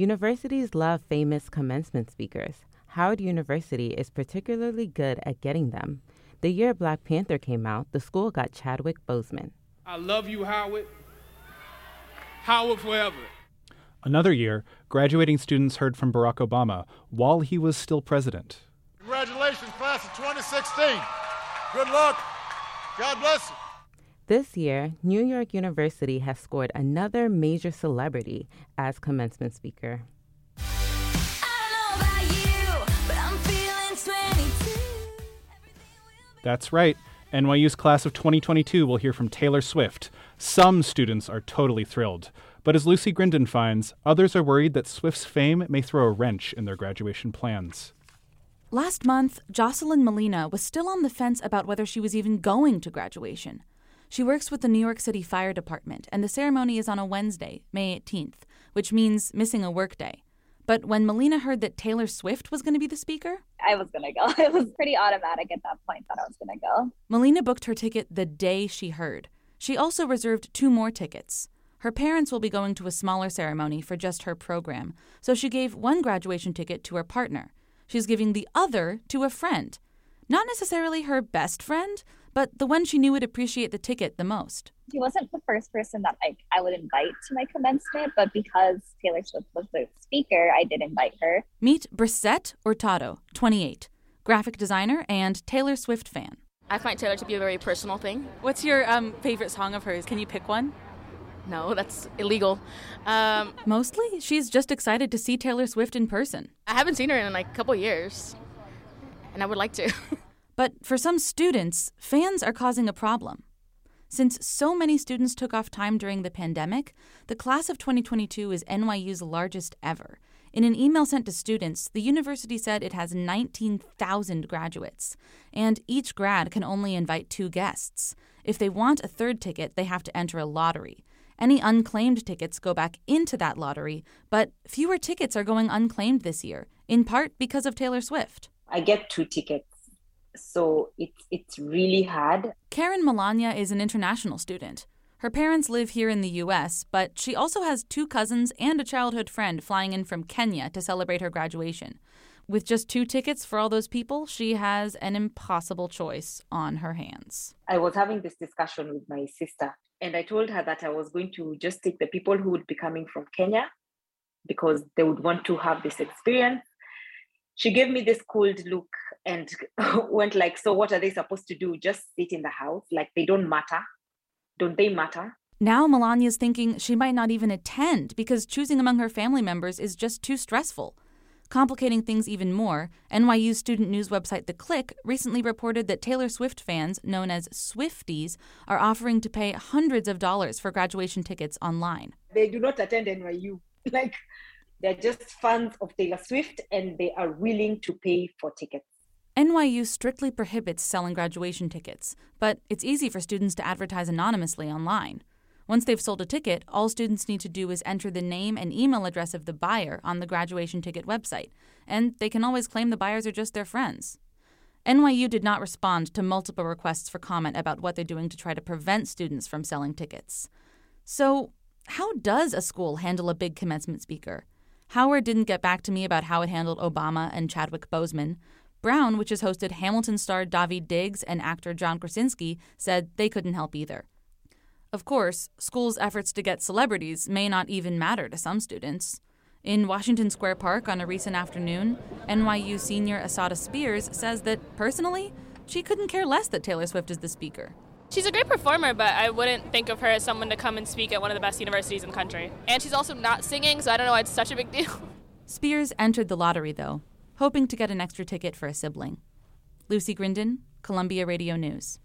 Universities love famous commencement speakers. Howard University is particularly good at getting them. The year Black Panther came out, the school got Chadwick Boseman. I love you, Howard. Howard forever. Another year, graduating students heard from Barack Obama while he was still president. Congratulations, class of 2016. Good luck. God bless you. This year, New York University has scored another major celebrity as commencement speaker. That's right. NYU's class of 2022 will hear from Taylor Swift. Some students are totally thrilled. But as Lucy Grindon finds, others are worried that Swift's fame may throw a wrench in their graduation plans. Last month, Jocelyn Molina was still on the fence about whether she was even going to graduation. She works with the New York City Fire Department, and the ceremony is on a Wednesday, May 18th, which means missing a workday. But when Melina heard that Taylor Swift was going to be the speaker, I was going to go. It was pretty automatic at that point that I was going to go. Melina booked her ticket the day she heard. She also reserved two more tickets. Her parents will be going to a smaller ceremony for just her program, so she gave one graduation ticket to her partner. She's giving the other to a friend. Not necessarily her best friend, but the one she knew would appreciate the ticket the most. She wasn't the first person that like I would invite to my commencement, but because Taylor Swift was the speaker, I did invite her. Meet Brissette Hurtado, 28, graphic designer and Taylor Swift fan. I find Taylor to be a very personal thing. What's your um, favorite song of hers? Can you pick one? No, that's illegal. Um, Mostly, she's just excited to see Taylor Swift in person. I haven't seen her in like a couple years, and I would like to. but for some students, fans are causing a problem. Since so many students took off time during the pandemic, the class of 2022 is NYU's largest ever. In an email sent to students, the university said it has 19,000 graduates, and each grad can only invite two guests. If they want a third ticket, they have to enter a lottery. Any unclaimed tickets go back into that lottery, but fewer tickets are going unclaimed this year, in part because of Taylor Swift. I get two tickets so it's it's really hard. Karen Malanya is an international student. Her parents live here in the US, but she also has two cousins and a childhood friend flying in from Kenya to celebrate her graduation. With just two tickets for all those people, she has an impossible choice on her hands. I was having this discussion with my sister, and I told her that I was going to just take the people who would be coming from Kenya because they would want to have this experience she gave me this cold look and went like so what are they supposed to do just sit in the house like they don't matter don't they matter now Malanya's thinking she might not even attend because choosing among her family members is just too stressful. Complicating things even more, NYU student news website The Click recently reported that Taylor Swift fans, known as Swifties, are offering to pay hundreds of dollars for graduation tickets online. They do not attend NYU. Like they're just fans of Taylor Swift and they are willing to pay for tickets. NYU strictly prohibits selling graduation tickets, but it's easy for students to advertise anonymously online. Once they've sold a ticket, all students need to do is enter the name and email address of the buyer on the graduation ticket website, and they can always claim the buyers are just their friends. NYU did not respond to multiple requests for comment about what they're doing to try to prevent students from selling tickets. So, how does a school handle a big commencement speaker? Howard didn't get back to me about how it handled Obama and Chadwick Boseman. Brown, which has hosted Hamilton star Daveed Diggs and actor John Krasinski, said they couldn't help either. Of course, schools' efforts to get celebrities may not even matter to some students. In Washington Square Park on a recent afternoon, NYU senior Assata Spears says that personally, she couldn't care less that Taylor Swift is the speaker. She's a great performer, but I wouldn't think of her as someone to come and speak at one of the best universities in the country. And she's also not singing, so I don't know why it's such a big deal. Spears entered the lottery, though, hoping to get an extra ticket for a sibling. Lucy Grindon, Columbia Radio News.